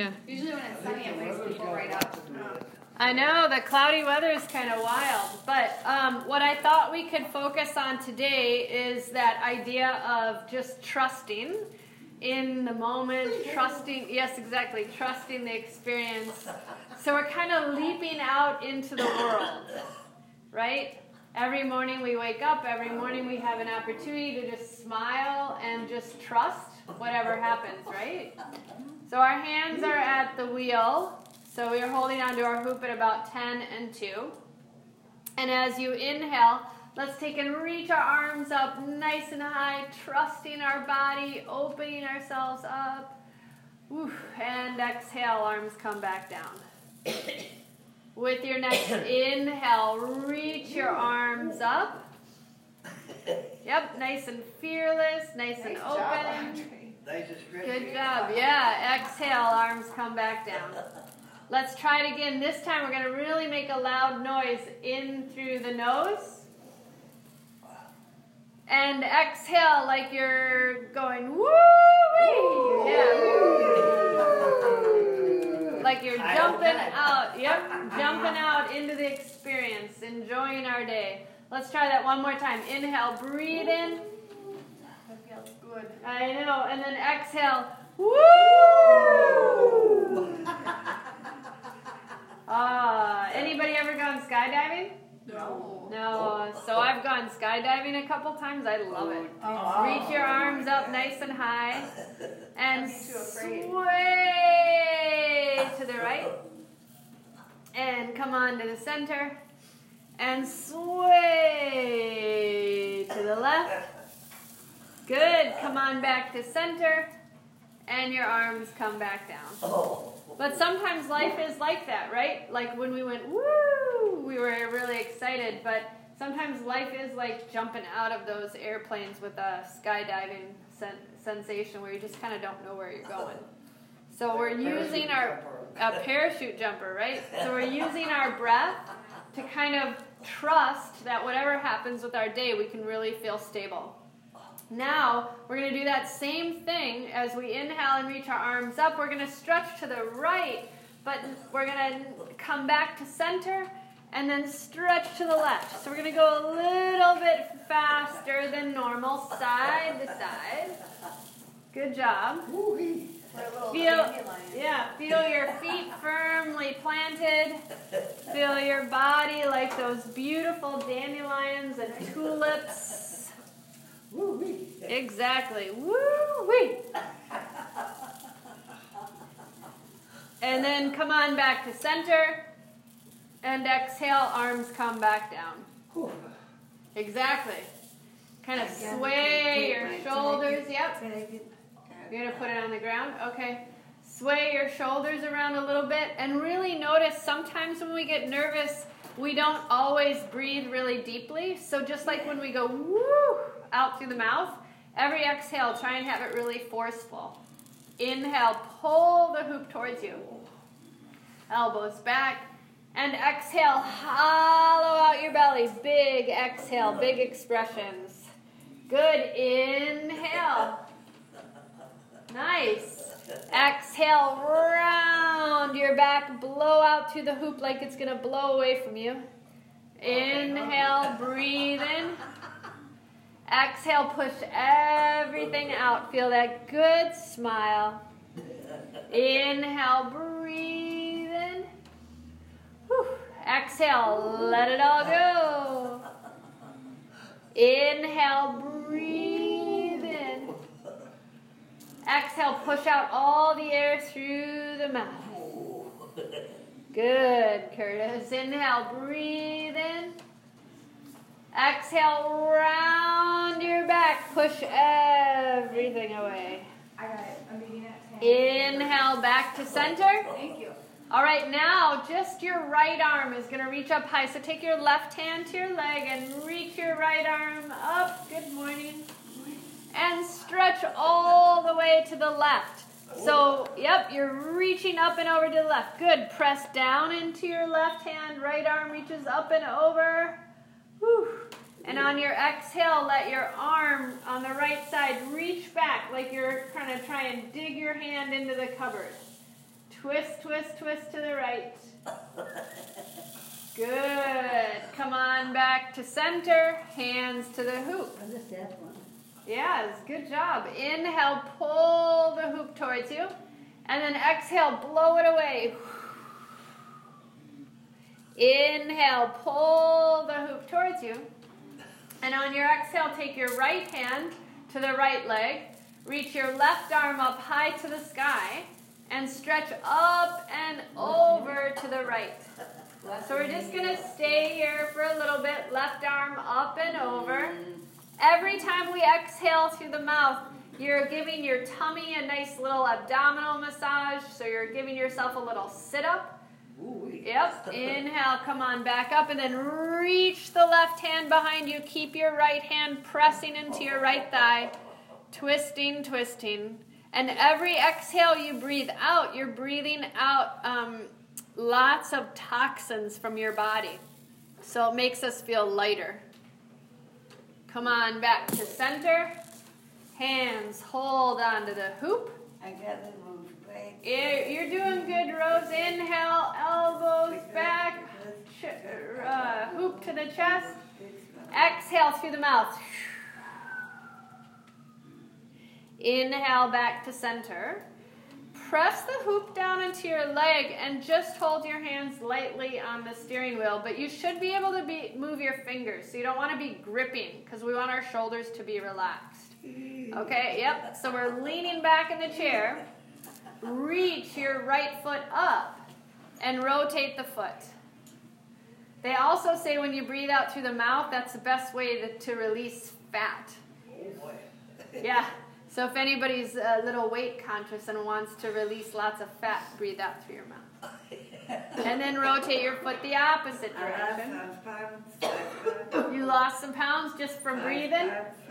Yeah. Usually when it's sunny, it wakes people right up. I know the cloudy weather is kind of wild, but um, what I thought we could focus on today is that idea of just trusting in the moment, trusting, yes, exactly, trusting the experience. So we're kind of leaping out into the world, right? Every morning we wake up, every morning we have an opportunity to just smile and just trust whatever happens, right? So our hands are at the wheel. So we are holding onto our hoop at about 10 and 2. And as you inhale, let's take and reach our arms up nice and high, trusting our body, opening ourselves up. Whew. And exhale, arms come back down. With your next inhale, reach your arms up. Yep, nice and fearless, nice, and open. job. Good job. Yeah. Exhale, arms come back down. Let's try it again. This time we're going to really make a loud noise in through the nose. And exhale like you're going woo Yeah. Like you're jumping out. Yep. Jumping out into the experience, enjoying our day. Let's try that one more time. Inhale, breathe in. That feels good. I know. And then exhale. Woo! Ah, anybody ever gone skydiving? No. No. So I've gone skydiving a couple times. I love it. Oh. Reach your arms up nice and high and I'd be too afraid. sway to the right and come on to the center and sway to the left. Good. Come on back to center and your arms come back down. Oh. But sometimes life is like that, right? Like when we went woo, we were really excited, but sometimes life is like jumping out of those airplanes with a skydiving sen- sensation where you just kind of don't know where you're going. So we're using our a parachute jumper, right? So we're using our breath to kind of trust that whatever happens with our day, we can really feel stable. Now, we're going to do that same thing as we inhale and reach our arms up. We're going to stretch to the right, but we're going to come back to center and then stretch to the left. So we're going to go a little bit faster than normal, side to side. Good job. Feel, yeah, feel your feet firmly planted. Feel your body like those beautiful dandelions and tulips. Exactly. Woo wee. And then come on back to center. And exhale, arms come back down. Exactly. Kind of sway your shoulders. Yep. You're going to put it on the ground? Okay. Sway your shoulders around a little bit and really notice sometimes when we get nervous, we don't always breathe really deeply. So just like when we go woo out through the mouth, every exhale, try and have it really forceful. Inhale, pull the hoop towards you. Elbows back. And exhale, hollow out your belly. Big exhale, big expressions. Good. Inhale. Nice. Exhale, round your back, blow out through the hoop like it's going to blow away from you. Inhale, breathe in. Exhale, push everything out. Feel that good smile. Inhale, breathe in. Whew. Exhale, let it all go. Inhale, breathe in. Exhale, push out all the air through the mouth. Good, Curtis. Inhale, breathe in. Exhale, round your back. Push everything away. I got it. I'm beating it. Inhale, back to center. Thank you. All right, now just your right arm is going to reach up high. So take your left hand to your leg and reach your right arm up. Good morning. And stretch all the way to the left. So, yep, you're reaching up and over to the left. Good. Press down into your left hand. Right arm reaches up and over. Whew. And on your exhale, let your arm on the right side reach back like you're kind of trying to dig your hand into the cupboard. Twist, twist, twist to the right. Good. Come on back to center. Hands to the hoop. Yes, good job. Inhale, pull the hoop towards you. And then exhale, blow it away. Inhale, pull the hoop towards you. And on your exhale, take your right hand to the right leg. Reach your left arm up high to the sky and stretch up and over to the right. So we're just going to stay here for a little bit. Left arm up and over. Every time we exhale through the mouth, you're giving your tummy a nice little abdominal massage. So you're giving yourself a little sit up. Yep. Inhale, come on back up, and then reach the left hand behind you. Keep your right hand pressing into your right thigh. Twisting, twisting. And every exhale you breathe out, you're breathing out um, lots of toxins from your body. So it makes us feel lighter. Come on back to center. Hands hold onto the hoop. I move back. You're doing good, Rose. Inhale, elbows back, ch- uh, hoop to the chest. Exhale through the mouth. Inhale back to center. Press the hoop down into your leg and just hold your hands lightly on the steering wheel. But you should be able to be, move your fingers. So you don't want to be gripping because we want our shoulders to be relaxed. Okay, yep. So we're leaning back in the chair. Reach your right foot up and rotate the foot. They also say when you breathe out through the mouth, that's the best way to, to release fat. Yeah. So if anybody's a little weight conscious and wants to release lots of fat, breathe out through your mouth. And then rotate your foot the opposite direction. You lost some pounds just from breathing?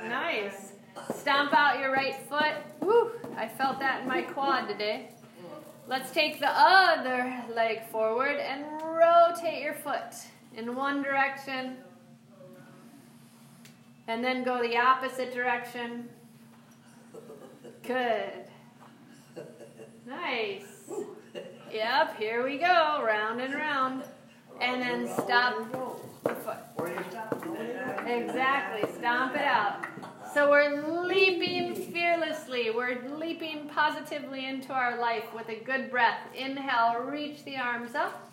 Nice. Stomp out your right foot. Woo! I felt that in my quad today. Let's take the other leg forward and rotate your foot in one direction. And then go the opposite direction. Good. Nice. Yep, here we go. Round and round. And then stop the foot. Exactly. Stomp it out. So we're leaping fearlessly. We're leaping positively into our life with a good breath. Inhale, reach the arms up.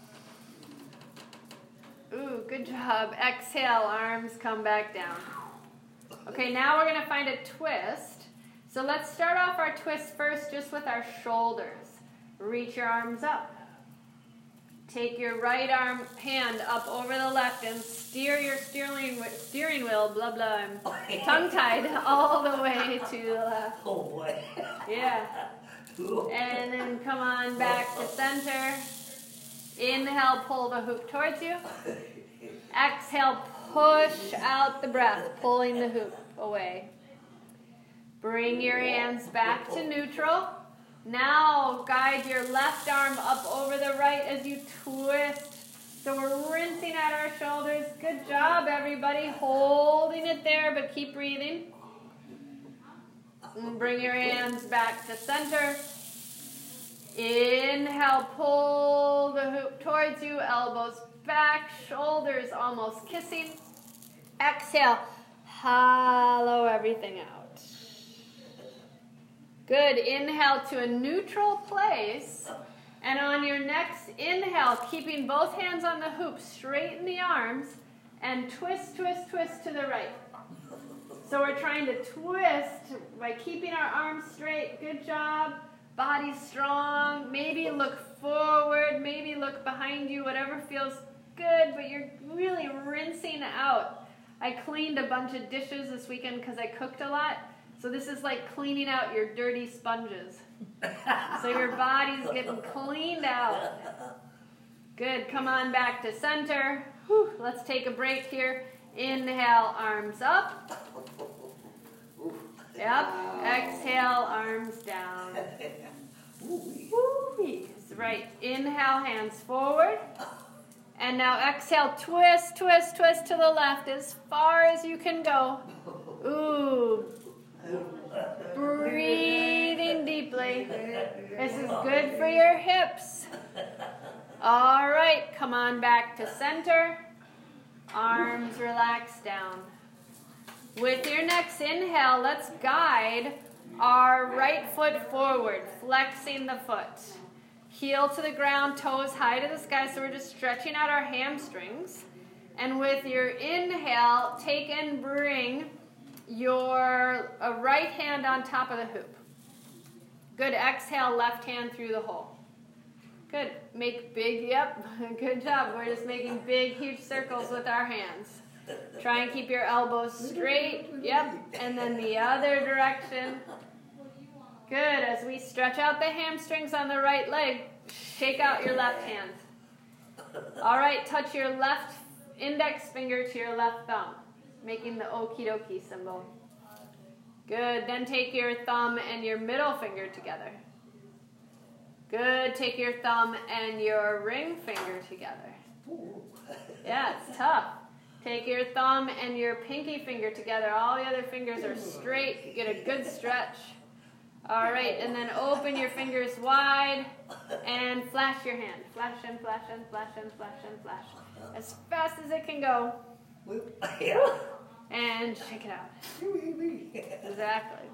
Ooh, good job. Exhale, arms come back down. Okay, now we're going to find a twist. So let's start off our twist first just with our shoulders. Reach your arms up. Take your right arm hand up over the left and steer your steering steering wheel, blah blah, I'm tongue tied all the way to the left. Oh boy. Yeah. And then come on back to center. Inhale, pull the hoop towards you. Exhale, push out the breath, pulling the hoop away. Bring your hands back to neutral. Now guide your left arm up over the right as you twist. So we're rinsing at our shoulders. Good job, everybody. Holding it there, but keep breathing. And bring your hands back to center. Inhale, pull the hoop towards you, elbows back, shoulders almost kissing. Exhale, hollow everything out. Good. Inhale to a neutral place. And on your next inhale, keeping both hands on the hoop, straighten the arms and twist, twist, twist to the right. So we're trying to twist by keeping our arms straight. Good job. Body strong. Maybe look forward. Maybe look behind you. Whatever feels good, but you're really rinsing out. I cleaned a bunch of dishes this weekend because I cooked a lot. So this is like cleaning out your dirty sponges. so your body's getting cleaned out. Good. Come on back to center. Whew. Let's take a break here. Inhale, arms up. Yep. Exhale, arms down. Woo-wee. Right. Inhale, hands forward. And now exhale, twist, twist, twist to the left as far as you can go. Ooh. Breathing deeply. This is good for your hips. All right, come on back to center. Arms relax down. With your next inhale, let's guide our right foot forward, flexing the foot. Heel to the ground, toes high to the sky, so we're just stretching out our hamstrings. And with your inhale, take and bring your uh, right hand on top of the hoop. Good. Exhale, left hand through the hole. Good. Make big, yep. Good job. We're just making big, huge circles with our hands. Try and keep your elbows straight. Yep. And then the other direction. Good. As we stretch out the hamstrings on the right leg, shake out your left hand. All right. Touch your left index finger to your left thumb, making the okie dokie symbol. Good. Then take your thumb and your middle finger together. Good. Take your thumb and your ring finger together. Yeah, it's tough. Take your thumb and your pinky finger together. All the other fingers are straight. You get a good stretch. All right, and then open your fingers wide and flash your hand. Flash and flash and flash and flash and flash. As fast as it can go. And shake it out. Exactly.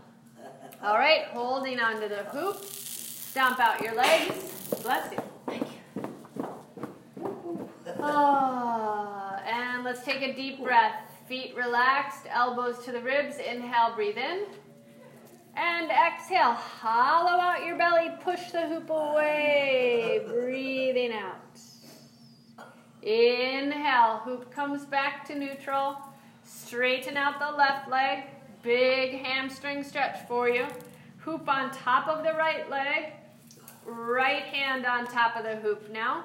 All right, holding onto the hoop. Stomp out your legs. Bless you. Thank you. Oh, and let's take a deep breath. Feet relaxed, elbows to the ribs. Inhale, breathe in. And exhale, hollow out your belly, push the hoop away, breathing out. Inhale, hoop comes back to neutral. Straighten out the left leg, big hamstring stretch for you. Hoop on top of the right leg, right hand on top of the hoop now.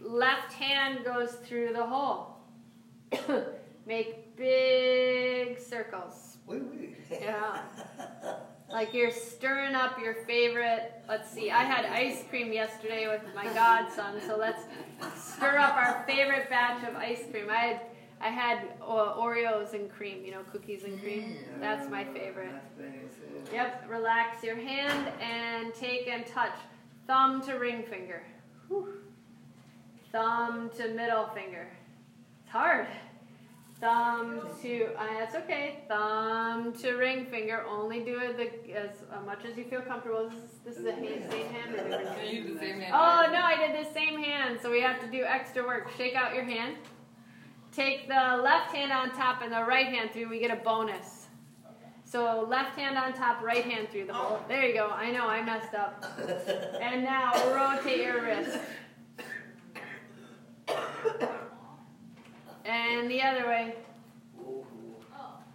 Left hand goes through the hole. Make big circles. Yeah. Like you're stirring up your favorite. Let's see, I had ice cream yesterday with my godson, so let's stir up our favorite batch of ice cream. I had I had uh, Oreos and cream, you know, cookies and cream. That's my favorite. Yep, relax your hand and take and touch. Thumb to ring finger. Whew. Thumb to middle finger. It's hard. Thumb to, uh, that's okay. Thumb to ring finger. Only do it the, as uh, much as you feel comfortable. This is, this is the hand, same hand or different hand? You the same hand. Oh no, I did the same hand, so we have to do extra work. Shake out your hand. Take the left hand on top and the right hand through. We get a bonus. So left hand on top, right hand through the hole. There you go. I know I messed up. And now rotate your wrist. And the other way.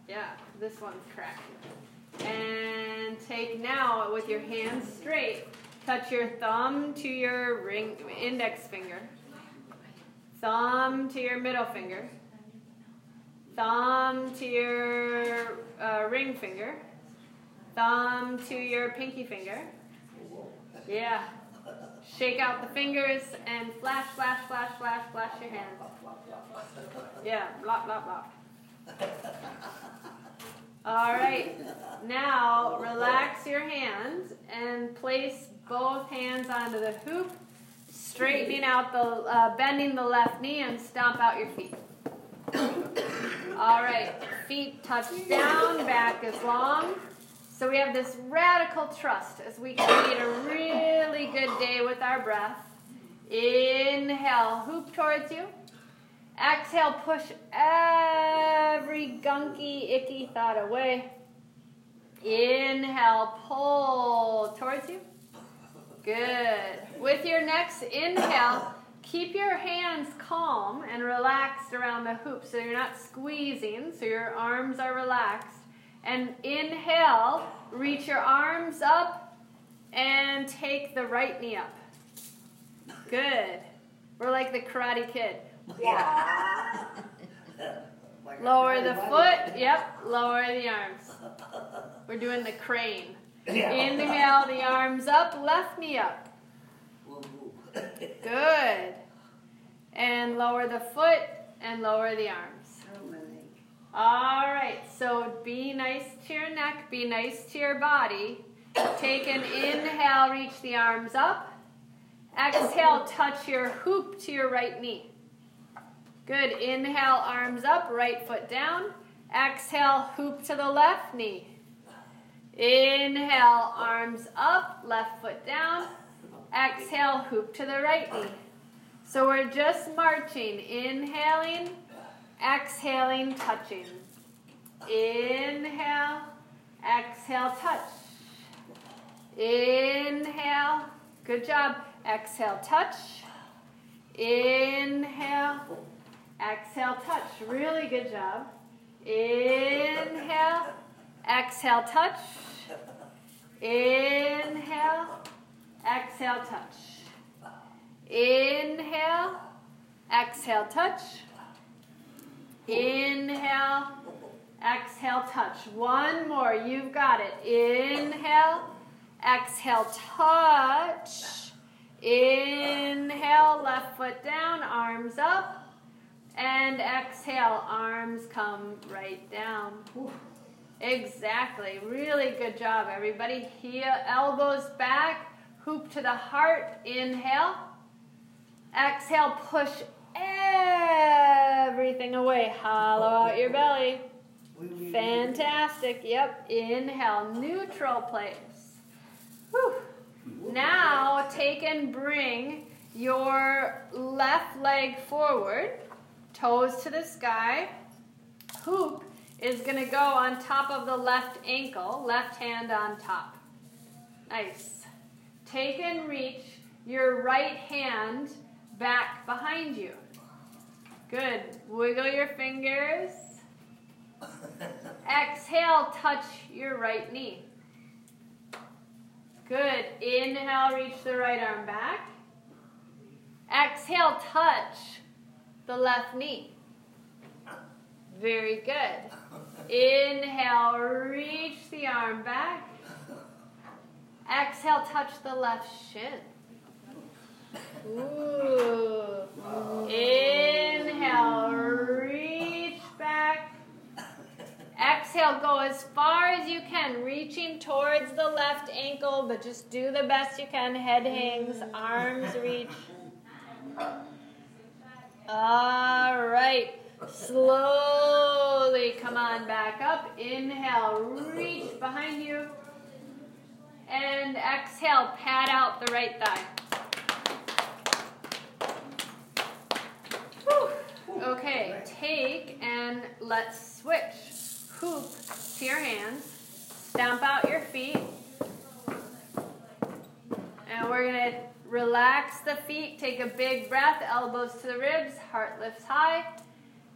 Yeah, this one's cracked. And take now with your hands straight. Touch your thumb to your ring index finger. Thumb to your middle finger. Thumb to your uh, ring finger. Thumb to your pinky finger. Yeah. Shake out the fingers and flash, flash, flash, flash, flash your hands. Yeah, blah, blah, blah. All right. Now relax your hands and place both hands onto the hoop, straightening out the, uh, bending the left knee and stomp out your feet. All right. Feet touch down, back is long. So we have this radical trust as we create a really good day with our breath. Inhale, hoop towards you. Exhale, push every gunky, icky thought away. Inhale, pull towards you. Good. With your next inhale, keep your hands calm and relaxed around the hoop so you're not squeezing, so your arms are relaxed. And inhale, reach your arms up and take the right knee up. Good. We're like the karate kid. Lower the foot. Yep. Lower the arms. We're doing the crane. Inhale the arms up, left knee up. Good. And lower the foot and lower the arms. All right, so be nice to your neck, be nice to your body, Take an inhale, reach the arms up. Exhale, touch your hoop to your right knee. Good. Inhale, arms up, right foot down. Exhale, hoop to the left knee. Inhale, arms up, left foot down. Exhale, hoop to the right knee. So we're just marching. Inhaling, exhaling, touching. Inhale, exhale, touch. Inhale, good job. Exhale, touch. Inhale, exhale, touch. Really good job. Inhale, exhale, touch. Inhale, exhale, touch. Inhale, exhale, touch. Inhale, exhale, touch. One more. You've got it. Inhale, exhale, touch. Inhale, left foot down, arms up. And exhale, arms come right down. Exactly. Really good job, everybody. Heel, elbows back, hoop to the heart. Inhale. Exhale, push everything away. Hollow out your belly. Fantastic. Yep. Inhale, neutral place. Whew. Now take and bring your left leg forward, toes to the sky. Hoop is going to go on top of the left ankle, left hand on top. Nice. Take and reach your right hand back behind you. Good. Wiggle your fingers. Exhale, touch your right knee. Good. Inhale, reach the right arm back. Exhale, touch the left knee. Very good. Inhale, reach the arm back. Exhale, touch the left shin. Ooh. Inhale, reach back. Exhale, go as far as you can, reaching towards the left ankle, but just do the best you can. Head hangs, arms reach. All right. Slowly come on back up. Inhale, reach behind you. And exhale, pat out the right thigh. Okay, take and let's switch. Hoop to your hands. Stomp out your feet. And we're going to relax the feet. Take a big breath. Elbows to the ribs. Heart lifts high.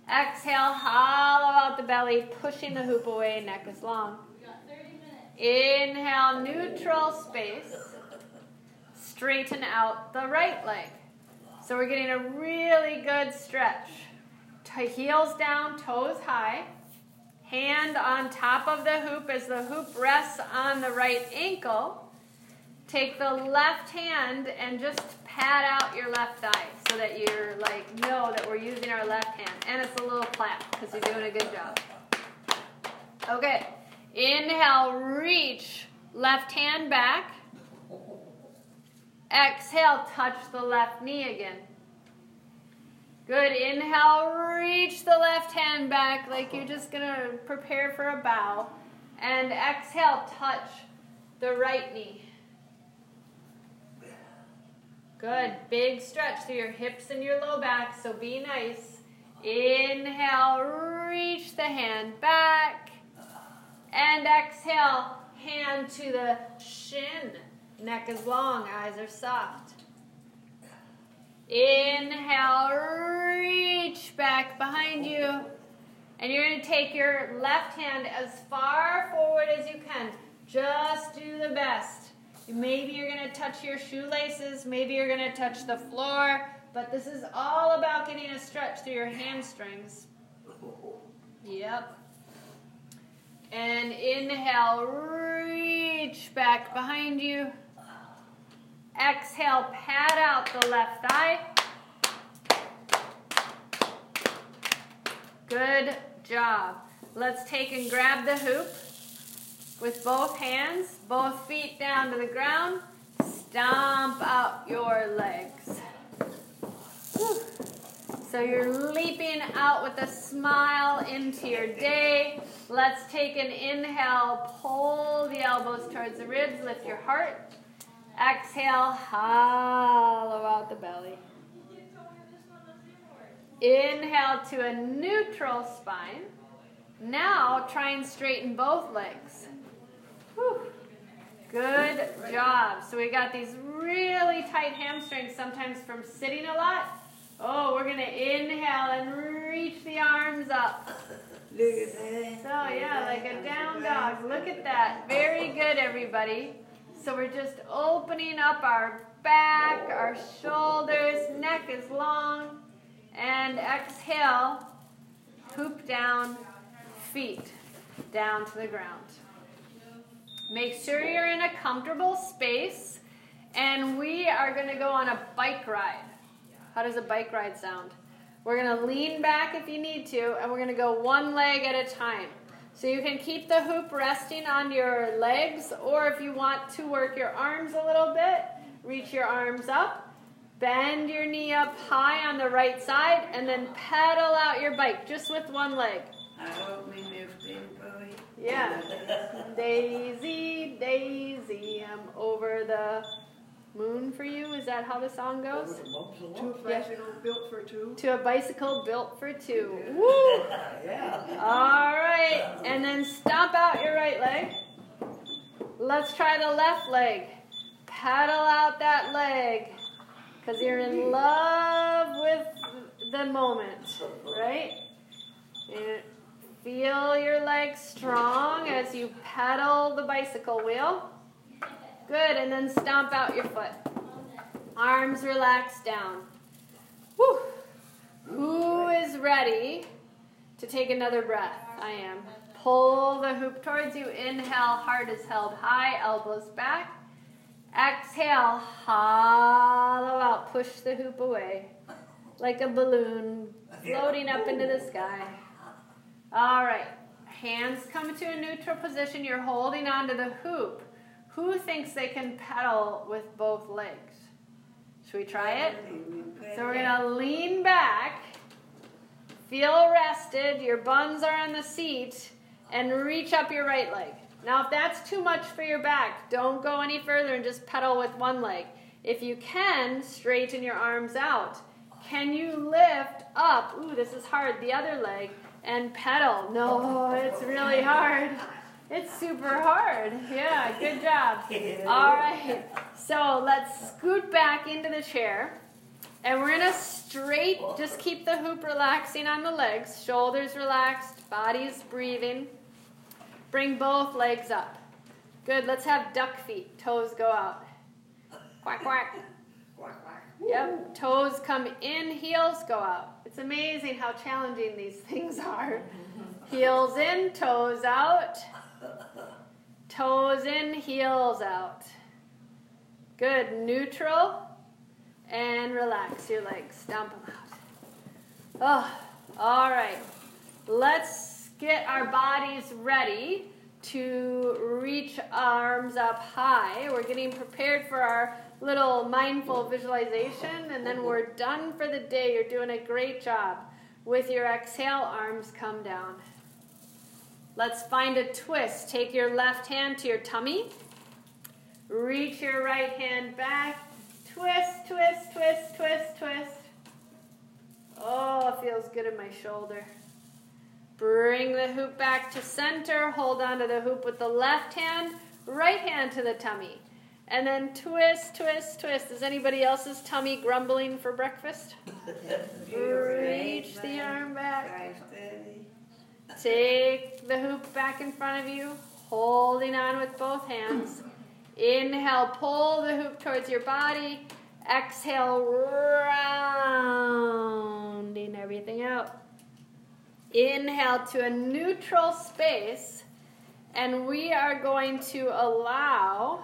Exhale, hollow out the belly, pushing the hoop away. Neck is long. Inhale, neutral space. Straighten out the right leg. So we're getting a really good stretch. Heels down, toes high. Hand on top of the hoop as the hoop rests on the right ankle. Take the left hand and just pat out your left thigh so that you're like, know that we're using our left hand. And it's a little clap because you're doing a good job. Okay. Inhale, reach left hand back. Exhale, touch the left knee again. Good. Inhale, reach the left hand back like you're just going to prepare for a bow. And exhale, touch the right knee. Good. Big stretch through your hips and your low back, so be nice. Inhale, reach the hand back. And exhale, hand to the shin. Neck is long, eyes are soft. Inhale, reach back behind you. And you're going to take your left hand as far forward as you can. Just do the best. Maybe you're going to touch your shoelaces, maybe you're going to touch the floor, but this is all about getting a stretch through your hamstrings. Yep. And inhale, reach back behind you. Exhale, pat out the left thigh. Good job. Let's take and grab the hoop. With both hands, both feet down to the ground. Stomp out your legs. So you're leaping out with a smile into your day. Let's take an inhale, pull the elbows towards the ribs, lift your heart. Exhale, hollow out the belly. Inhale to a neutral spine. Now try and straighten both legs. Good job. So we got these really tight hamstrings sometimes from sitting a lot. Oh, we're going to inhale and reach the arms up. So yeah, like a down dog. Look at that. Very good, everybody. So we're just opening up our back, our shoulders, neck is long. And exhale, hoop down, feet down to the ground. Make sure you're in a comfortable space. And we are going to go on a bike ride. How does a bike ride sound? We're going to lean back if you need to, and we're going to go one leg at a time. So you can keep the hoop resting on your legs, or if you want to work your arms a little bit, reach your arms up, bend your knee up high on the right side, and then pedal out your bike just with one leg. I hope we moved in, boy. Yeah. Daisy, Daisy, I'm over the moon for you. Is that how the song goes? Two bicycle built for two. To a bicycle built for two. Woo! Yeah. All right, and then stomp out your right leg. Let's try the left leg. Paddle out that leg because you're in love with the moment, right? And feel your legs strong as you pedal the bicycle wheel. Good, and then stomp out your foot. Arms relaxed down. Whew. Who is ready to take another breath? I am. Pull the hoop towards you. Inhale, heart is held high, elbows back. Exhale, hollow out. Push the hoop away like a balloon floating up into the sky. All right. Hands come to a neutral position. You're holding onto the hoop. Who thinks they can pedal with both legs? Should we try it? So we're going to lean back, feel rested, your buns are on the seat, and reach up your right leg. Now, if that's too much for your back, don't go any further and just pedal with one leg. If you can, straighten your arms out. Can you lift up? Ooh, this is hard. The other leg and pedal. No, it's really hard. It's super hard. Yeah, good job. All right. So let's scoot back into the chair. And we're going to straight, just keep the hoop relaxing on the legs, shoulders relaxed, body's breathing. Bring both legs up. Good. Let's have duck feet. Toes go out. Quack, quack. Yep. Toes come in, heels go out. It's amazing how challenging these things are. Heels in, toes out. Toes in, heels out. Good. Neutral. And relax your legs. Stomp them out. Oh, all right. Let's get our bodies ready to reach arms up high. We're getting prepared for our little mindful visualization, and then we're done for the day. You're doing a great job. With your exhale, arms come down. Let's find a twist. Take your left hand to your tummy. Reach your right hand back. Twist, twist, twist, twist, twist. Oh, it feels good in my shoulder. Bring the hoop back to center. Hold on to the hoop with the left hand, right hand to the tummy. And then twist, twist, twist. Is anybody else's tummy grumbling for breakfast? Reach the arm back. Take the hoop back in front of you, holding on with both hands. Inhale, pull the hoop towards your body. Exhale, rounding everything out. Inhale to a neutral space, and we are going to allow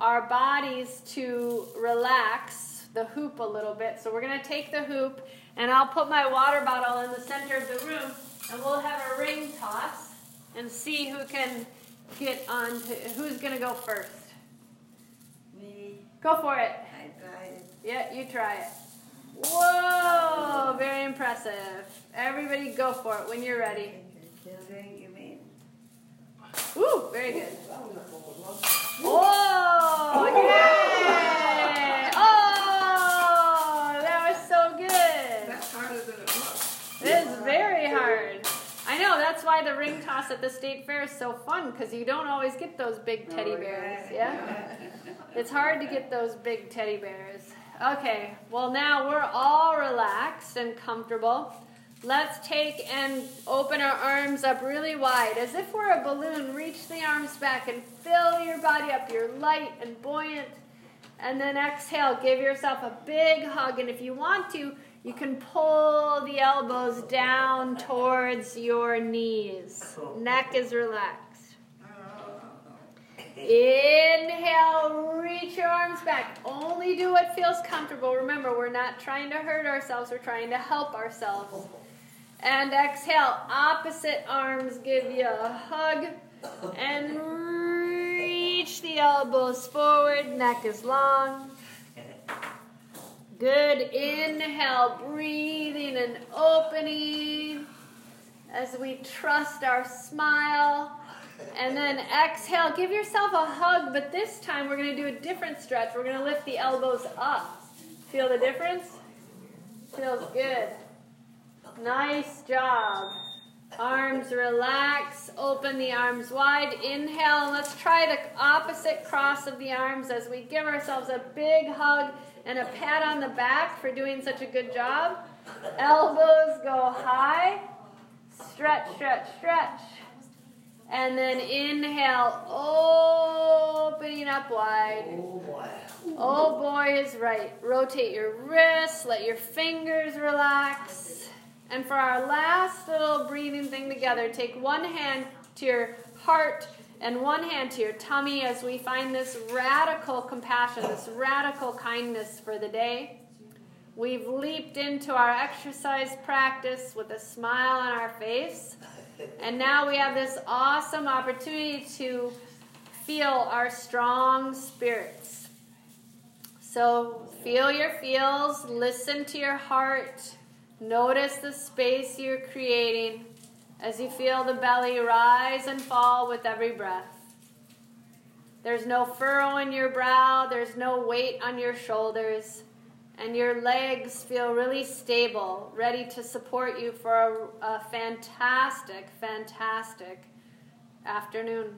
our bodies to relax the hoop a little bit. So we're going to take the hoop, and I'll put my water bottle in the center of the room, and we'll have a ring toss and see who can get on to who's gonna go first? Me, Go for it. I tried. It. Yeah, you try it. Whoa, very impressive. Everybody go for it when you're ready. Children, you mean? Ooh, very good. Oh, Whoa, yay! Oh, that was so good. That's harder than it looks. It is very hard. I know, that's why the ring toss at the state fair is so fun because you don't always get those big teddy Oh, bears. yeah. Yeah? It's hard to get those big teddy bears. Okay, well, now we're all relaxed and comfortable. Let's take and open our arms up really wide as if we're a balloon. Reach the arms back and fill your body up. You're light and buoyant. And then exhale, give yourself a big hug. And if you want to, you can pull the elbows down towards your knees. Neck is relaxed. Inhale, reach your arms back. Only do what feels comfortable. Remember, we're not trying to hurt ourselves, we're trying to help ourselves. And exhale, opposite arms give you a hug. And reach the elbows forward, neck is long. Good. Inhale, breathing and opening as we trust our smile. And then exhale, give yourself a hug, but this time we're going to do a different stretch. We're going to lift the elbows up. Feel the difference? Feels good. Nice job. Arms relax, open the arms wide. Inhale, let's try the opposite cross of the arms as we give ourselves a big hug and a pat on the back for doing such a good job. Elbows go high. Stretch, stretch, stretch. And then inhale, opening up wide. Oh boy is right. Rotate your wrists, let your fingers relax. And for our last little breathing thing together, take one hand to your heart and one hand to your tummy as we find this radical compassion, this radical kindness for the day. We've leaped into our exercise practice with a smile on our face. And now we have this awesome opportunity to feel our strong spirits. So feel your feels, listen to your heart, notice the space you're creating as you feel the belly rise and fall with every breath. There's no furrow in your brow, there's no weight on your shoulders, and your legs feel really stable, ready to support you for a, a fantastic, fantastic afternoon.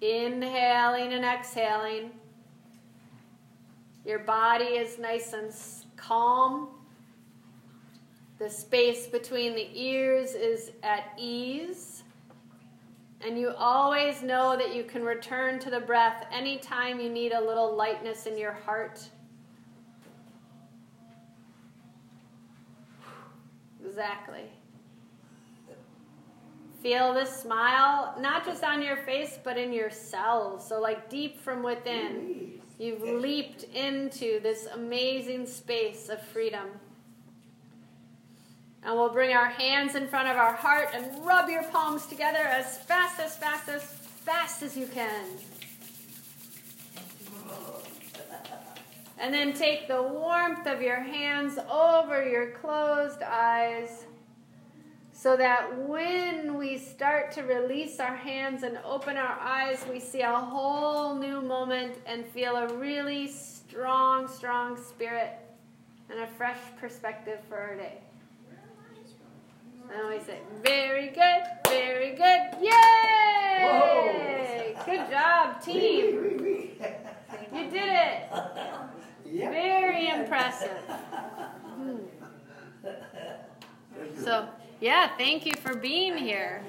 Inhaling and exhaling. Your body is nice and calm. The space between the ears is at ease. And you always know that you can return to the breath anytime you need a little lightness in your heart. Exactly. Feel the smile, not just on your face, but in your cells. So, like deep from within, you've leaped into this amazing space of freedom. And we'll bring our hands in front of our heart and rub your palms together as fast, as fast, as fast as you can. And then take the warmth of your hands over your closed eyes so that when we start to release our hands and open our eyes, we see a whole new moment and feel a really strong, strong spirit and a fresh perspective for our day. And we say, very good, very good, yay! Good job, team. You did it. Very impressive. So, yeah, thank you for being here.